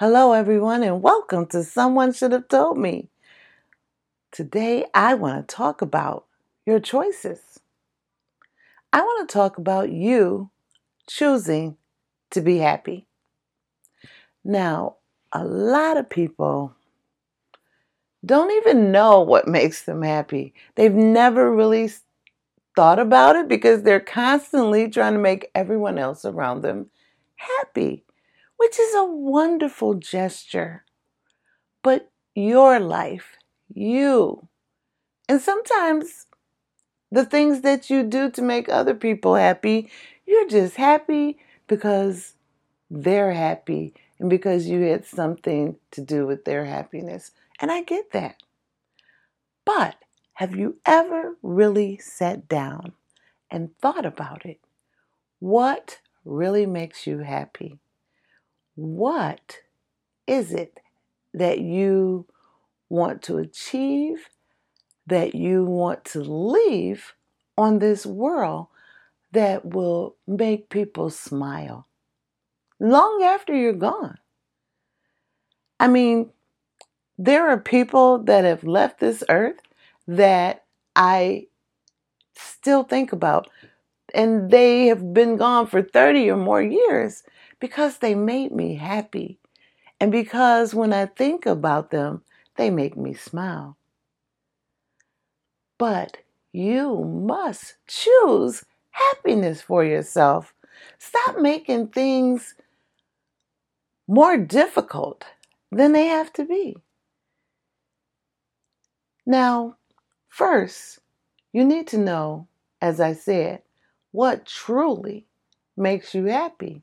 Hello, everyone, and welcome to Someone Should Have Told Me. Today, I want to talk about your choices. I want to talk about you choosing to be happy. Now, a lot of people don't even know what makes them happy. They've never really thought about it because they're constantly trying to make everyone else around them happy which is a wonderful gesture. But your life, you, and sometimes the things that you do to make other people happy, you're just happy because they're happy and because you had something to do with their happiness. And I get that. But have you ever really sat down and thought about it? What really makes you happy? What is it that you want to achieve, that you want to leave on this world that will make people smile long after you're gone? I mean, there are people that have left this earth that I still think about, and they have been gone for 30 or more years because they made me happy. And because when I think about them, they make me smile. But you must choose happiness for yourself. Stop making things more difficult than they have to be. Now, first, you need to know, as I said, what truly makes you happy.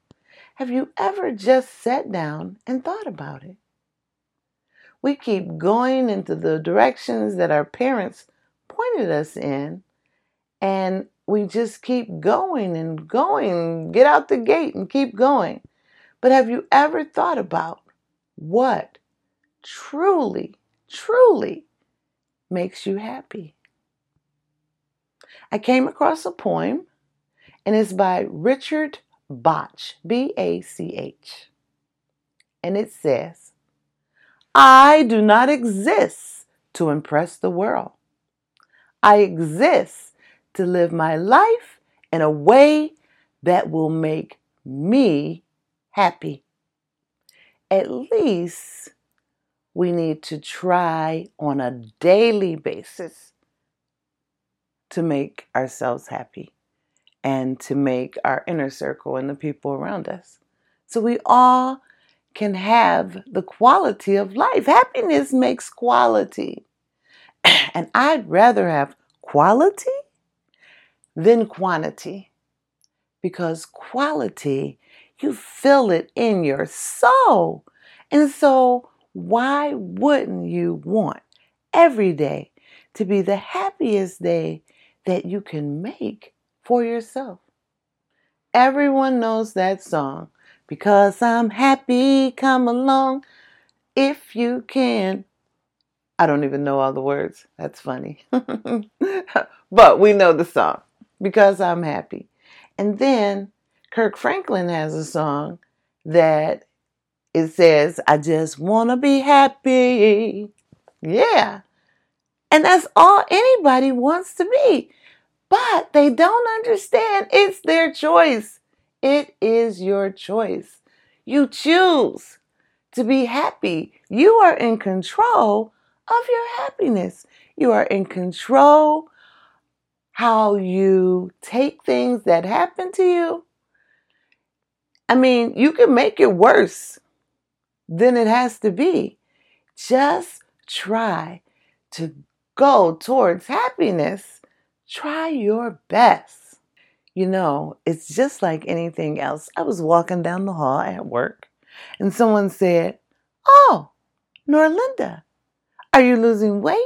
Have you ever just sat down and thought about it? We keep going into the directions that our parents pointed us in, and we just keep going and going, get out the gate and keep going. But have you ever thought about what truly, truly makes you happy? I came across a poem, and it's by Richard Bach, B A C H. And it says, I do not exist to impress the world. I exist to live my life in a way that will make me happy. At least we need to try on a daily basis to make ourselves happy and to make our inner circle and the people around us. So we all can have the quality of life. Happiness makes quality. And I'd rather have quality than quantity because quality, you feel it in your soul. And so, why wouldn't you want every day to be the happiest day that you can make for yourself. Everyone knows that song. Because I'm happy, come along if you can. I don't even know all the words. That's funny. but we know the song. Because I'm happy. And then Kirk Franklin has a song that it says, I just want to be happy. Yeah. And that's all anybody wants to be. But they don't understand it's their choice. It is your choice. You choose to be happy. You are in control of your happiness. You are in control how you take things that happen to you. I mean, you can make it worse than it has to be. Just try to go towards happiness Try your best. You know, it's just like anything else. I was walking down the hall at work and someone said, Oh, Norlinda, are you losing weight?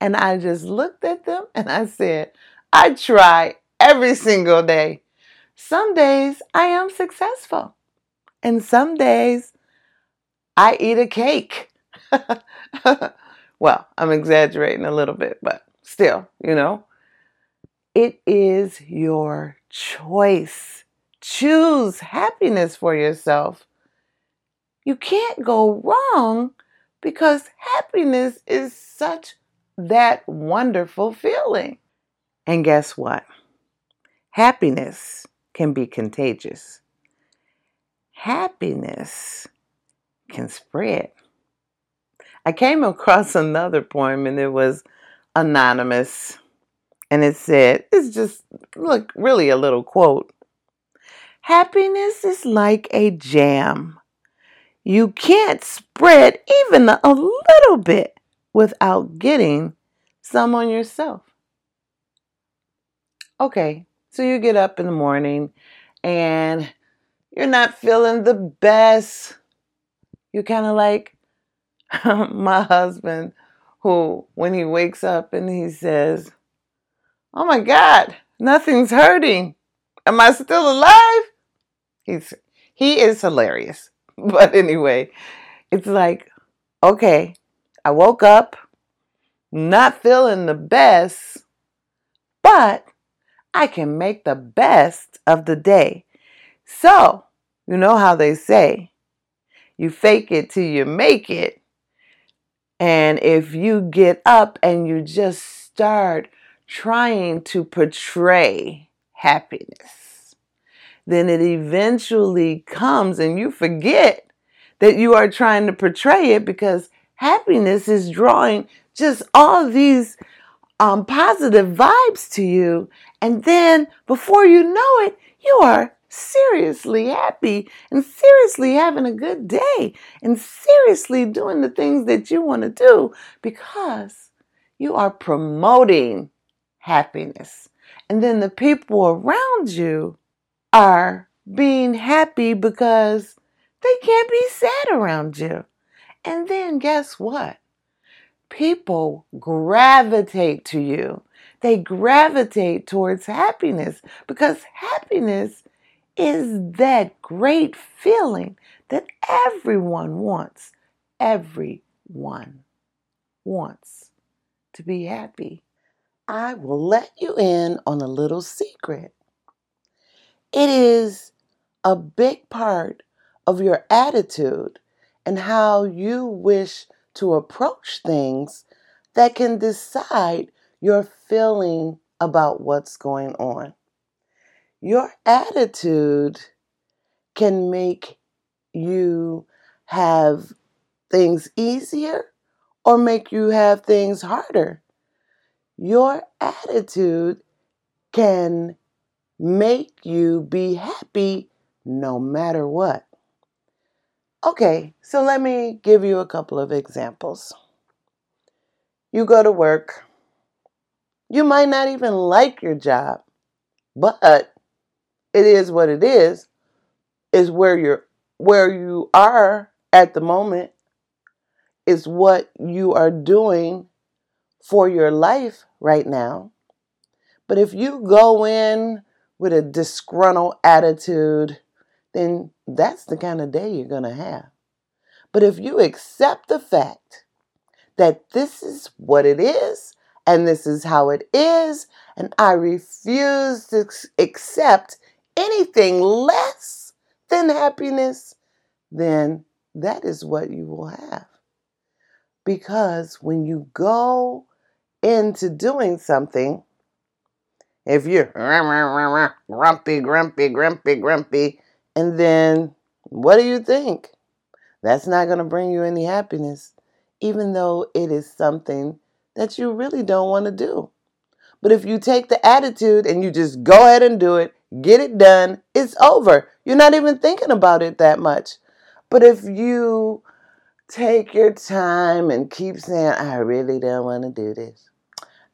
And I just looked at them and I said, I try every single day. Some days I am successful, and some days I eat a cake. well, I'm exaggerating a little bit, but still, you know, it is your choice. Choose happiness for yourself. You can't go wrong because happiness is such that wonderful feeling. And guess what? Happiness can be contagious. Happiness can spread. I came across another poem and it was anonymous. And it said, it's just, look, really a little quote. Happiness is like a jam. You can't spread even a little bit without getting some on yourself. Okay, so you get up in the morning and you're not feeling the best. You're kind of like my husband, who, when he wakes up and he says, Oh my God, nothing's hurting. Am I still alive? He's he is hilarious. But anyway, it's like, okay, I woke up not feeling the best, but I can make the best of the day. So, you know how they say, you fake it till you make it. And if you get up and you just start trying to portray happiness, then it eventually comes and you forget that you are trying to portray it because happiness is drawing just all these um, positive vibes to you. And then before you know it, you are seriously happy and seriously having a good day and seriously doing the things that you want to do because you are promoting happiness. And then the people around you are being happy because they can't be sad around you. And then guess what? People gravitate to you. They gravitate towards happiness because happiness is that great feeling that everyone wants. Everyone wants to be happy. I will let you in on a little secret. It is a big part of your attitude and how you wish to approach things that can decide your feeling about what's going on. Your attitude can make you have things easier or make you have things harder. Your attitude can make you be happy no matter what. Okay, so let me give you a couple of examples. You go to work. You might not even like your job, but it is what it is. Is where you're where you are at the moment is what you are doing for your life right now. But if you go in with a disgruntled attitude, then that's the kind of day you're going to have. But if you accept the fact that this is what it is and this is how it is, and I refuse to accept anything less than happiness, then that is what you will have. Because when you go into doing something, if you're grumpy, grumpy, grumpy, grumpy, and then what do you think? That's not going to bring you any happiness, even though it is something that you really don't want to do. But if you take the attitude and you just go ahead and do it, get it done, it's over. You're not even thinking about it that much. But if you take your time and keep saying, I really don't want to do this,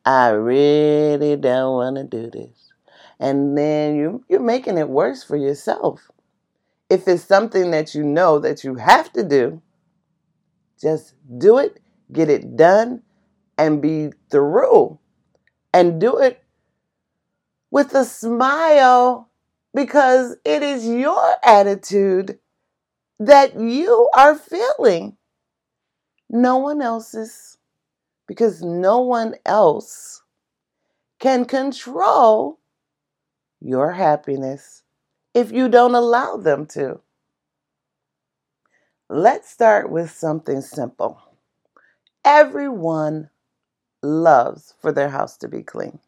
I really don't want to do this, and then you, you're making it worse for yourself. If it's something that you know that you have to do, just do it, get it done, and be through. And do it with a smile because it is your attitude that you are feeling. No one else's, because no one else can control your happiness if you don't allow them to. Let's start with something simple. Everyone loves for their house to be clean.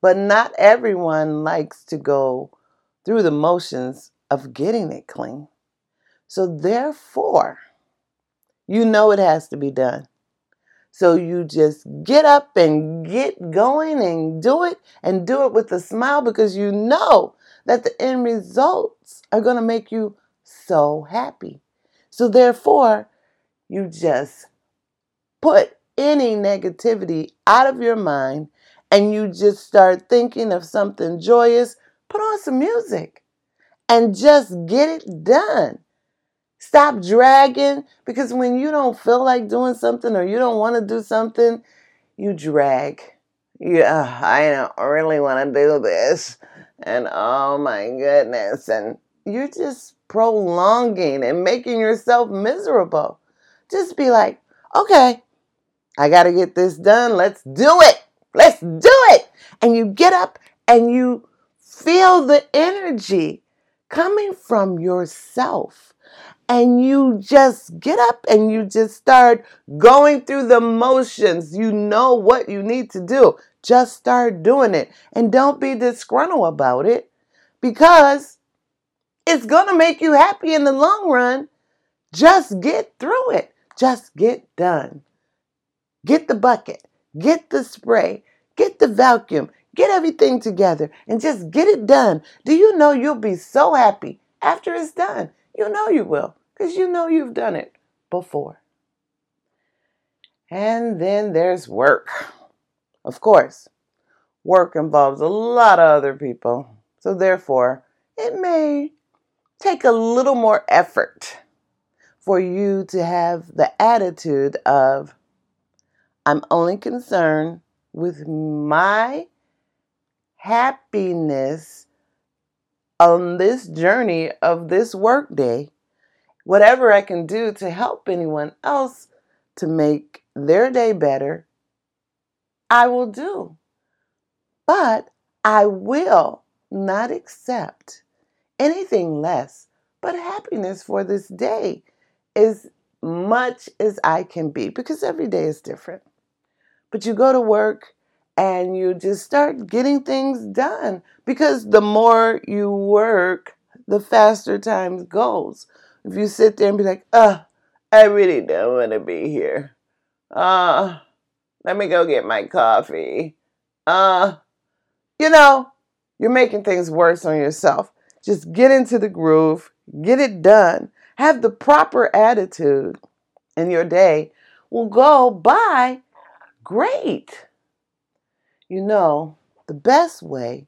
But not everyone likes to go through the motions of getting it clean. So, therefore, you know it has to be done. So, you just get up and get going and do it and do it with a smile because you know that the end results are going to make you so happy. So, therefore, you just put any negativity out of your mind and you just start thinking of something joyous, put on some music and just get it done. Stop dragging because when you don't feel like doing something or you don't want to do something, you drag. Yeah, I don't really want to do this. And oh my goodness. And you're just prolonging and making yourself miserable. Just be like, okay, I got to get this done. Let's do it. Let's do it. And you get up and you feel the energy coming from yourself. And you just get up and you just start going through the motions. You know what you need to do. Just start doing it. And don't be disgruntled about it because it's going to make you happy in the long run. Just get through it. Just get done. Get the bucket, get the spray, get the vacuum, get everything together, and just get it done. Do you know you'll be so happy after it's done? You know you will, because you know you've done it before. And then there's work. Of course, work involves a lot of other people, so therefore, it may take a little more effort for you to have the attitude of, I'm only concerned with my happiness on this journey of this workday. Whatever I can do to help anyone else to make their day better, I will do. But I will not accept anything less but happiness for this day as much as I can be because every day is different. But you go to work and you just start getting things done because the more you work, the faster time goes. If you sit there and be like, "Uh, I really don't want to be here. Uh, let me go get my coffee." Uh, you know, you're making things worse on yourself. Just get into the groove, get it done. Have the proper attitude, and your day will go by Great. You know, the best way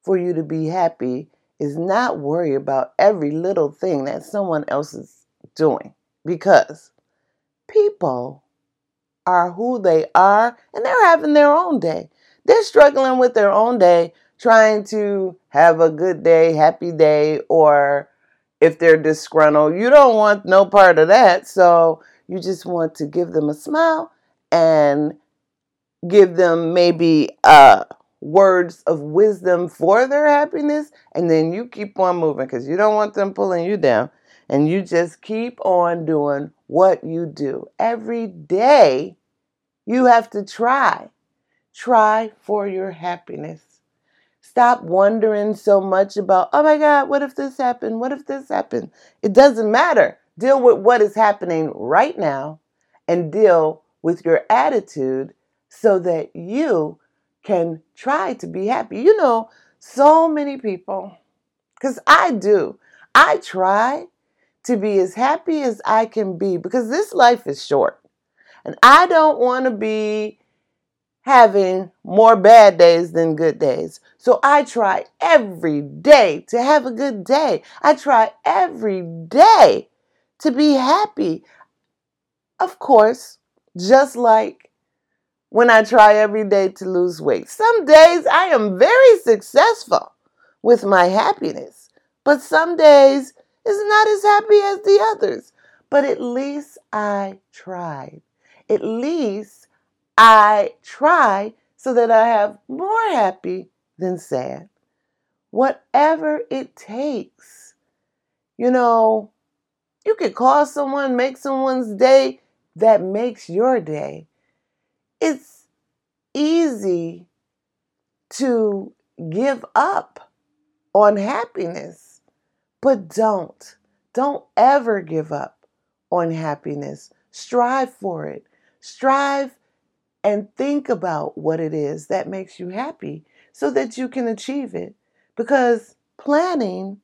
for you to be happy is not worry about every little thing that someone else is doing because people are who they are and they're having their own day. They're struggling with their own day, trying to have a good day, happy day, or if they're disgruntled, you don't want no part of that. So you just want to give them a smile and give them maybe uh, words of wisdom for their happiness, and then you keep on moving because you don't want them pulling you down. And you just keep on doing what you do. Every day, you have to try. Try for your happiness. Stop wondering so much about, oh my God, what if this happened? What if this happened? It doesn't matter. Deal with what is happening right now and deal with your attitude so that you can try to be happy. You know, so many people, because I do, I try to be as happy as I can be because this life is short. And I don't want to be having more bad days than good days. So I try every day to have a good day. I try every day to be happy. Of course, just like when I try every day to lose weight. Some days I am very successful with my happiness, but some days is not as happy as the others. But at least I tried. At least I try so that I have more happy than sad. Whatever it takes. You know, You could call someone, make someone's day that makes your day. It's easy to give up on happiness, but don't. Don't ever give up on happiness. Strive for it. Strive and think about what it is that makes you happy so that you can achieve it. Because planning,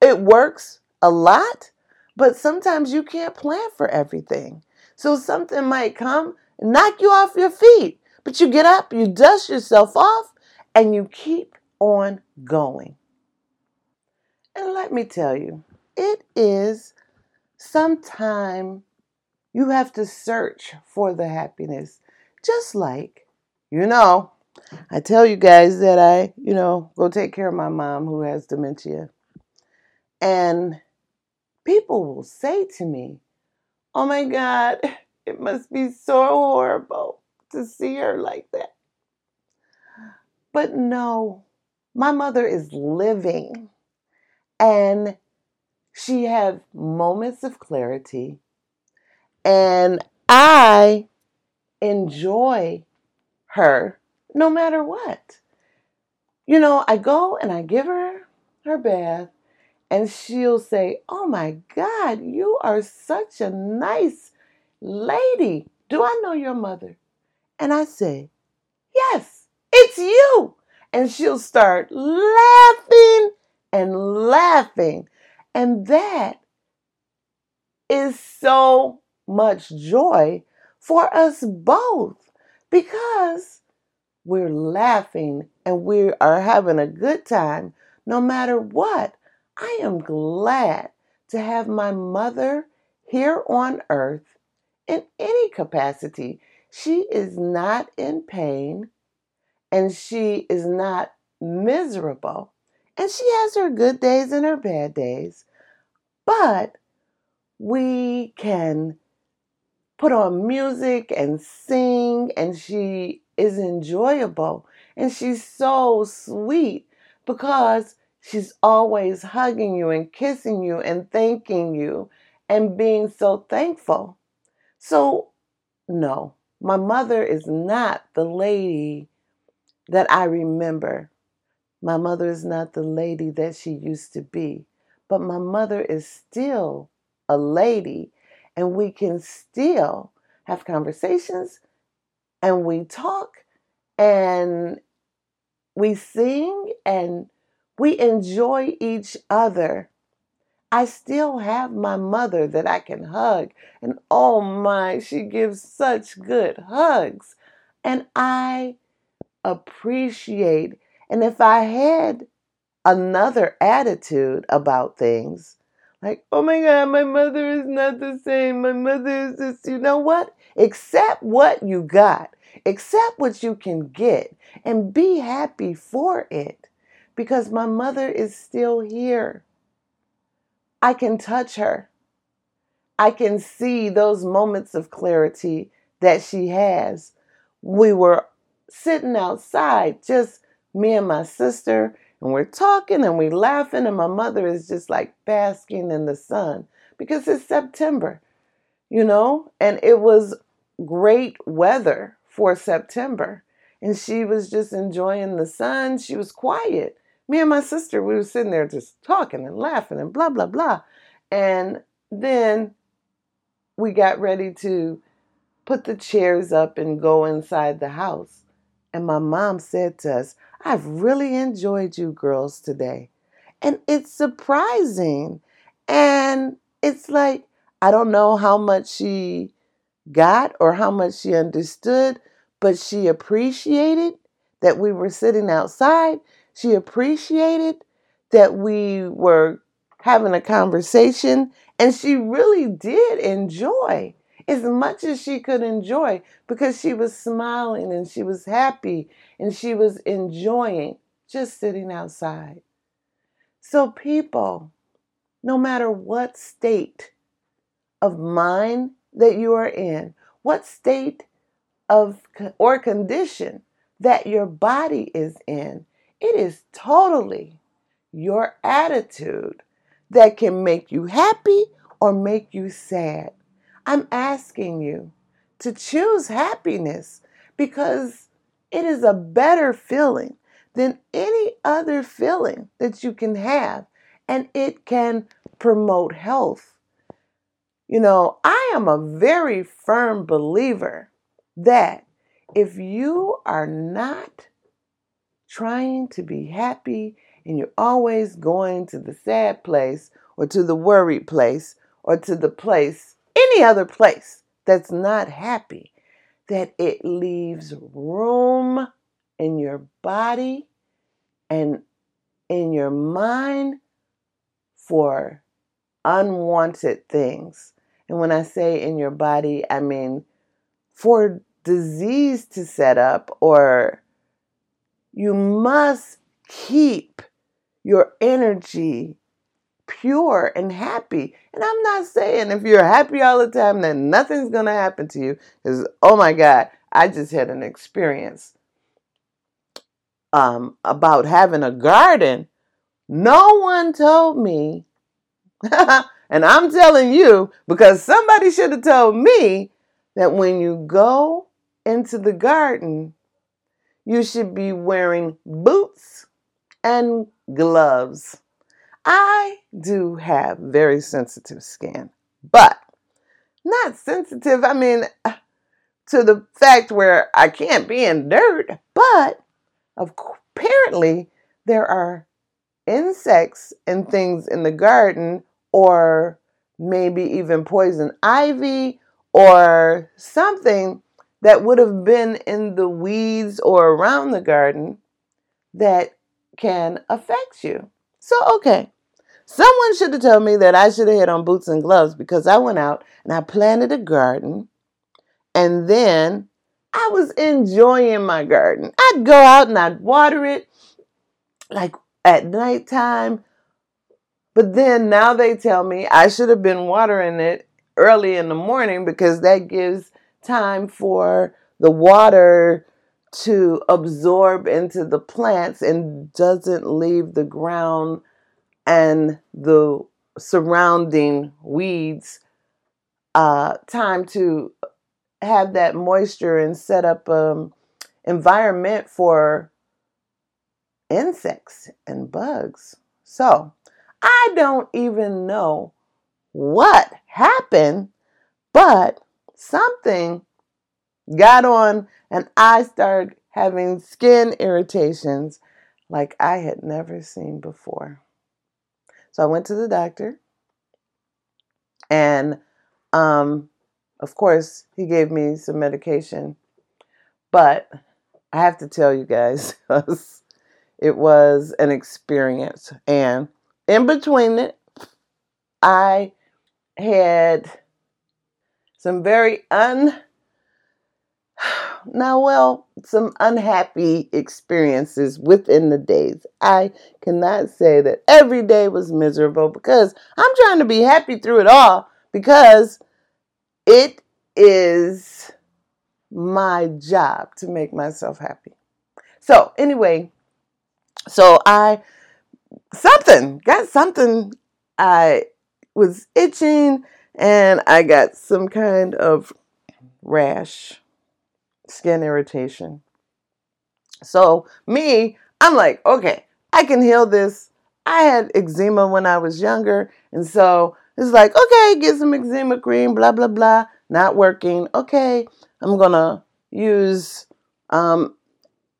it works a lot, but sometimes you can't plan for everything. So something might come knock you off your feet, but you get up, you dust yourself off, and you keep on going. And let me tell you, it is sometime you have to search for the happiness. Just like, you know, I tell you guys that I, you know, go take care of my mom who has dementia. And people will say to me, Oh my God, it must be so horrible to see her like that. But no, my mother is living and she have moments of clarity and I enjoy her no matter what. You know, I go and I give her her bath and she'll say, "Oh my god, you are such a nice lady. Do I know your mother?" And I say, "Yes, it's you." And she'll start laughing and laughing. And that is so much joy for us both because we're laughing and we are having a good time no matter what. I am glad to have my mother here on earth in any capacity. She is not in pain and she is not miserable. And she has her good days and her bad days. But we can put on music and sing, and she is enjoyable. And she's so sweet because she's always hugging you and kissing you and thanking you and being so thankful. So, no, my mother is not the lady that I remember. My mother is not the lady that she used to be, but my mother is still a lady, and we can still have conversations and we talk and we sing and we enjoy each other. I still have my mother that I can hug, and oh my, she gives such good hugs. And I appreciate. And if I had another attitude about things, like, oh my God, my mother is not the same. My mother is just, you know what? Accept what you got, accept what you can get, and be happy for it because my mother is still here. I can touch her. I can see those moments of clarity that she has. We were sitting outside, just me and my sister, and we're talking and we're laughing, and my mother is just like basking in the sun because it's September, you know, and it was great weather for September. And she was just enjoying the sun. She was quiet. Me and my sister, we were sitting there just talking and laughing and blah, blah, blah. And then we got ready to put the chairs up and go inside the house. And my mom said to us, I've really enjoyed you girls today. And it's surprising. And it's like, I don't know how much she got or how much she understood, but she appreciated that we were sitting outside. She appreciated that we were having a conversation. And she really did enjoy as much as she could enjoy because she was smiling and she was happy and she was enjoying just sitting outside. So, people, no matter what state of mind that you are in, what state of or condition that your body is in, it is totally your attitude that can make you happy or make you sad. I'm asking you to choose happiness because it is a better feeling than any other feeling that you can have, and it can promote health. You know, I am a very firm believer that if you are not trying to be happy and you're always going to the sad place or to the worried place or to the place, any other place that's not happy, that it leaves room in your body and in your mind for unwanted things. And when I say in your body, I mean for disease to set up, or you must keep your energy pure and happy. And I'm not saying if you're happy all the time that nothing's going to happen to you. Because, oh my God, I just had an experience um, about having a garden. No one told me, and I'm telling you because somebody should have told me that when you go into the garden, you should be wearing boots and gloves. I do have very sensitive skin, but not sensitive, I mean, to the fact where I can't be in dirt, but apparently there are insects and things in the garden, or maybe even poison ivy or something that would have been in the weeds or around the garden that can affect you. So, okay, someone should have told me that I should have had on boots and gloves because I went out and I planted a garden and then I was enjoying my garden. I'd go out and I'd water it like at nighttime. But then now they tell me I should have been watering it early in the morning because that gives time for the water to absorb into the plants and doesn't leave the ground and the surrounding weeds uh, time to have that moisture and set up um environment for insects and bugs. So I don't even know what happened, but something got on and I started having skin irritations like I had never seen before. So I went to the doctor and um, of course he gave me some medication, but I have to tell you guys it was an experience and in between it I had some very un now well some unhappy experiences within the days. I cannot say that every day was miserable because i'm trying to be happy through it all because it is my job to make myself happy. So anyway so i something got something i was itching and I got some kind of rash, skin irritation. So, me, I'm like, okay, I can heal this. I had eczema when I was younger, and so it's like, okay, get some eczema cream, blah, blah, blah. Not working. Okay, I'm gonna use um,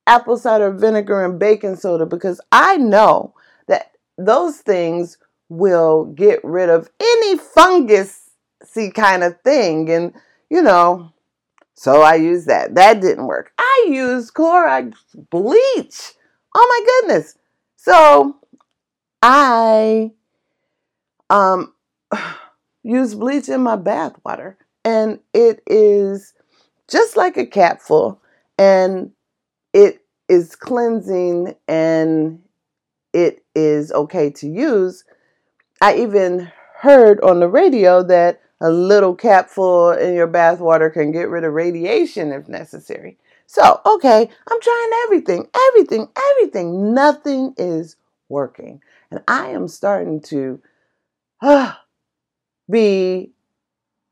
apple cider vinegar and baking soda because I know that those things will get rid of any fungus see kind of thing. And, you know, so I used that. That didn't work. I used Clorox bleach. Oh my goodness. So I um use bleach in my bath water and it is just like a capful and it is cleansing and it is okay to use I even heard on the radio that a little capful in your bathwater can get rid of radiation if necessary. So, okay, I'm trying everything, everything, everything. Nothing is working. And I am starting to ah, be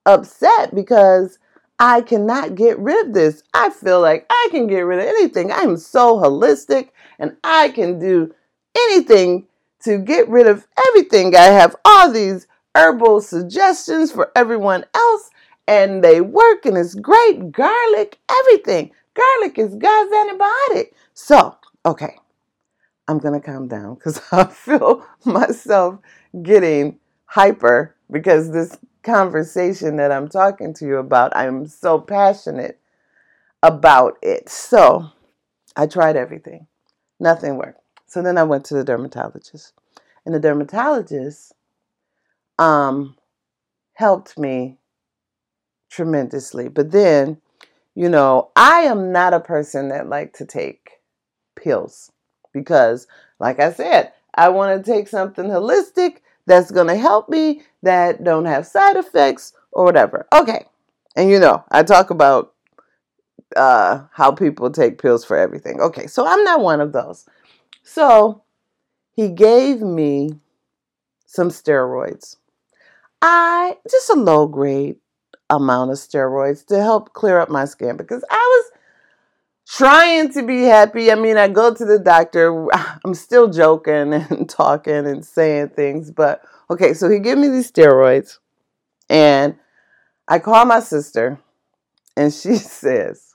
upset because I cannot get rid of this. I feel like I can get rid of anything. I'm so holistic and I can do anything to get rid of everything. I have all these herbal suggestions for everyone else and they work and it's great. Garlic, everything. Garlic is God's antibiotic. So, okay, I'm to calm down because I feel myself getting hyper because this conversation that I'm talking to you about, I'm so passionate about it. So, I tried everything, nothing worked. So then I went to the dermatologist, and the dermatologist um, helped me tremendously. But then, you know, I am not a person that like to take pills because, like I said, I want to take something holistic that's going to help me that don't have side effects or whatever. Okay. And you know, I talk about uh, how people take pills for everything. Okay, so I'm not one of those. So he gave me some steroids. I just a low grade amount of steroids to help clear up my skin because I was trying to be happy. I mean, I go to the doctor. I'm still joking and talking and saying things, but okay, so he gave me these steroids and I call my sister and she says,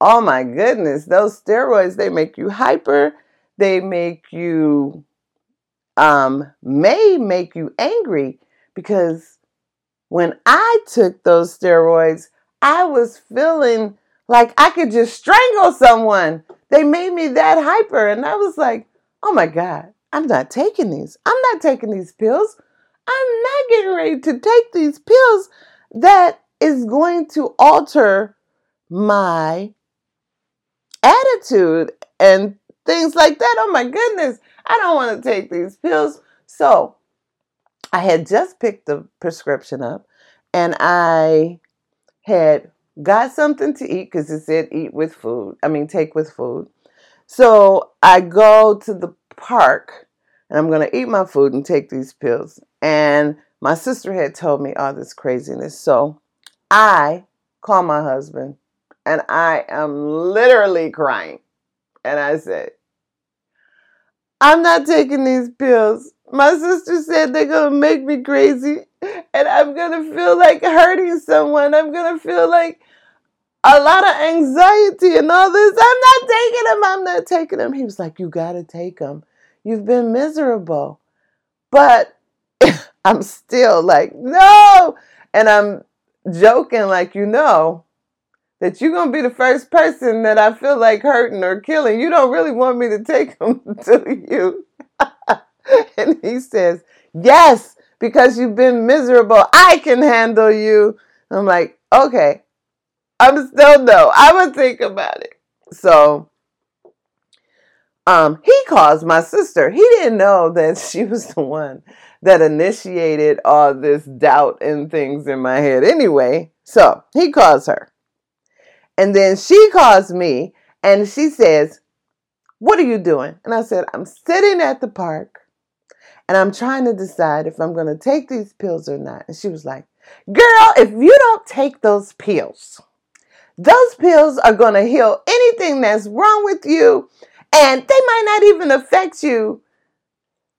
"Oh my goodness, those steroids they make you hyper. They make you um may make you angry because when I took those steroids, I was feeling like I could just strangle someone. They made me that hyper. And I was like, oh my God, I'm not taking these. I'm not taking these pills. I'm not getting ready to take these pills that is going to alter my attitude and things like that. Oh my goodness, I don't want to take these pills. So I had just picked the prescription up and I had got something to eat because it said eat with food. I mean, take with food. So I go to the park and I'm going to eat my food and take these pills. And my sister had told me all this craziness. So I call my husband and I am literally crying. And I said, I'm not taking these pills. My sister said they're going to make me crazy and I'm going to feel like hurting someone. I'm going to feel like a lot of anxiety and all this. I'm not taking them. I'm not taking them. He was like, You got to take them. You've been miserable. But I'm still like, No. And I'm joking, like, you know, that you're to be the first person that I feel like hurting or killing. You don't really want me to take them to you. and he says, Yes, because you've been miserable. I can handle you. I'm like, Okay. I'm still no. I'm to think about it. So, um, he calls my sister. He didn't know that she was the one that initiated all this doubt and things in my head anyway. So he calls her. And then she calls me and she says, What are you doing? And I said, I'm sitting at the park and I'm trying to decide if I'm going to take these pills or not. And she was like, Girl, if you don't take those pills, those pills are going to heal anything that's wrong with you, and they might not even affect you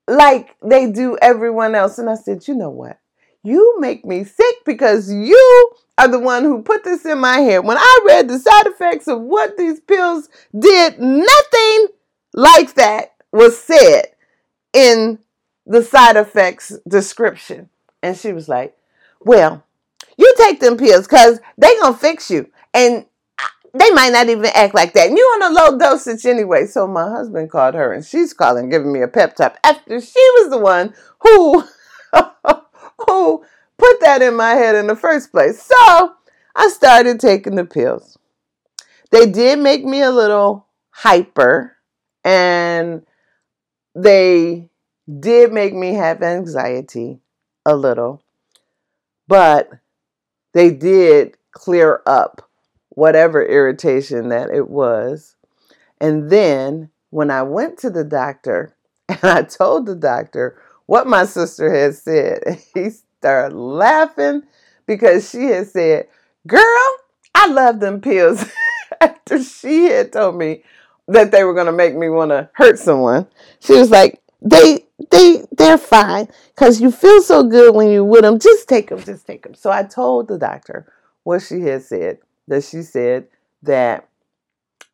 like they do everyone else. And I said, You know what? You make me sick because you are the one who put this in my head. When I read the side effects of what these pills did, nothing like that was said in the side effects description. And she was like, Well, you take them pills because they gonna fix you. And they might not even act like that. And you on a low dosage anyway. So my husband called her and she's calling, giving me a pep talk after she was the one who who put that in my head in the first place. So I started taking the pills. They did make me a little hyper and they did make me have anxiety a little, but they did clear up whatever irritation that it was. And then when I went to the doctor and I told the doctor what my sister had said. He started laughing because she had said, Girl, I love them pills. After she had told me that they were to make me want to hurt someone, she was like, They they they're fine because you feel so good when you with them. Just take them, just take them. So I told the doctor what she had said. That she said that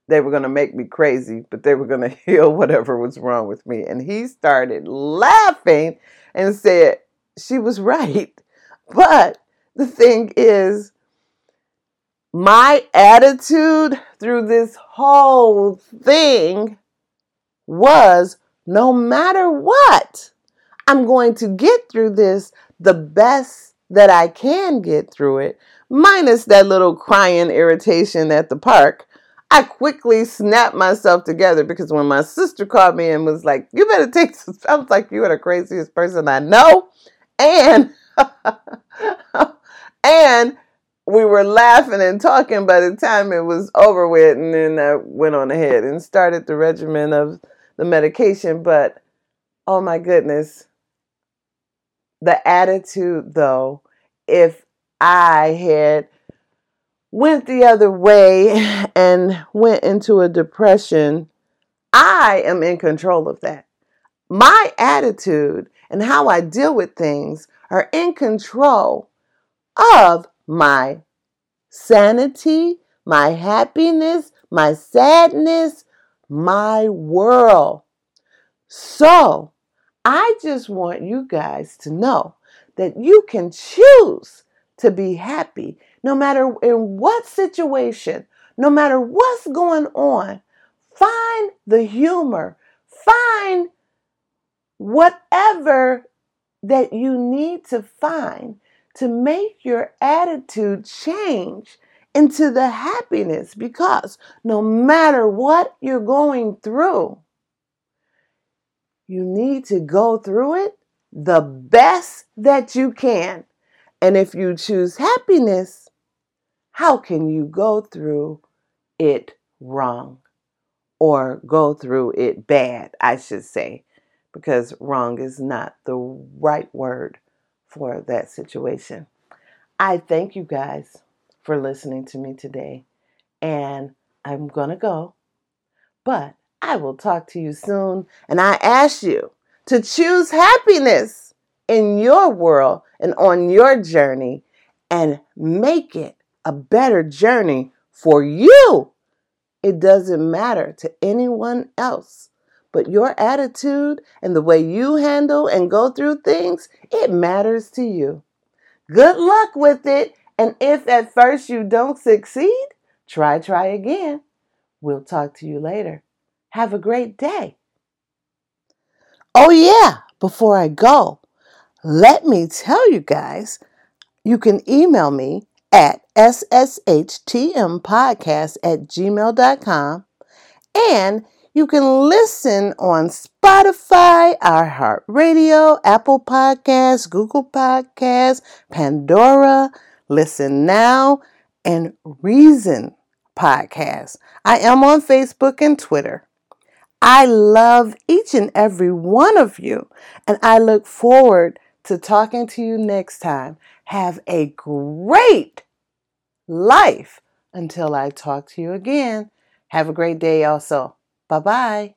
they were to make me crazy, but they were to heal whatever was wrong with me. And he started laughing and said she was right. But the thing is, my attitude through this whole thing was no matter what, I'm going to get through this the best that I can get through it, minus that little crying irritation at the park. I quickly snapped myself together because when my sister called me and was like, You better take this, I was like, You are the craziest person I know. And and we were laughing and talking by the time it was over with and then I went on ahead and started the regimen of the medication. But oh my goodness. The attitude though, if I had went the other way and went into a depression, I am in control of that. My attitude and how I deal with things are in control of my sanity, my happiness, my sadness, my world. So, I just want you guys to know that you can choose to be happy no matter in what situation, no matter what's going on. Find the humor, find whatever that you need to find to make your attitude change into the happiness because no matter what you're going through, you need to go through it the best that you can. And if you choose happiness, how can you go through it wrong? Or go through it bad, I should say, because wrong is not the right word for that situation. I thank you guys for listening to me today. And I'm going to go, but I will talk to you soon. And I ask you to choose happiness in your world and on your journey and make it a better journey for you. It doesn't matter to anyone else. But your attitude and the way you handle and go through things, it matters to you. Good luck with it. And if at first you don't succeed, try, try again. We'll talk to you later. Have a great day. Oh, yeah, before I go, let me tell you guys you can email me at sshtmpodcast at gmail.com and you can listen on Spotify, iHeartRadio, Apple Podcasts, Google Podcasts, Pandora, Listen Now, and Reason Podcasts. I am on Facebook and Twitter. I love each and every one of you, and I look forward to talking to you next time. Have a great life until I talk to you again. Have a great day, also. Bye bye.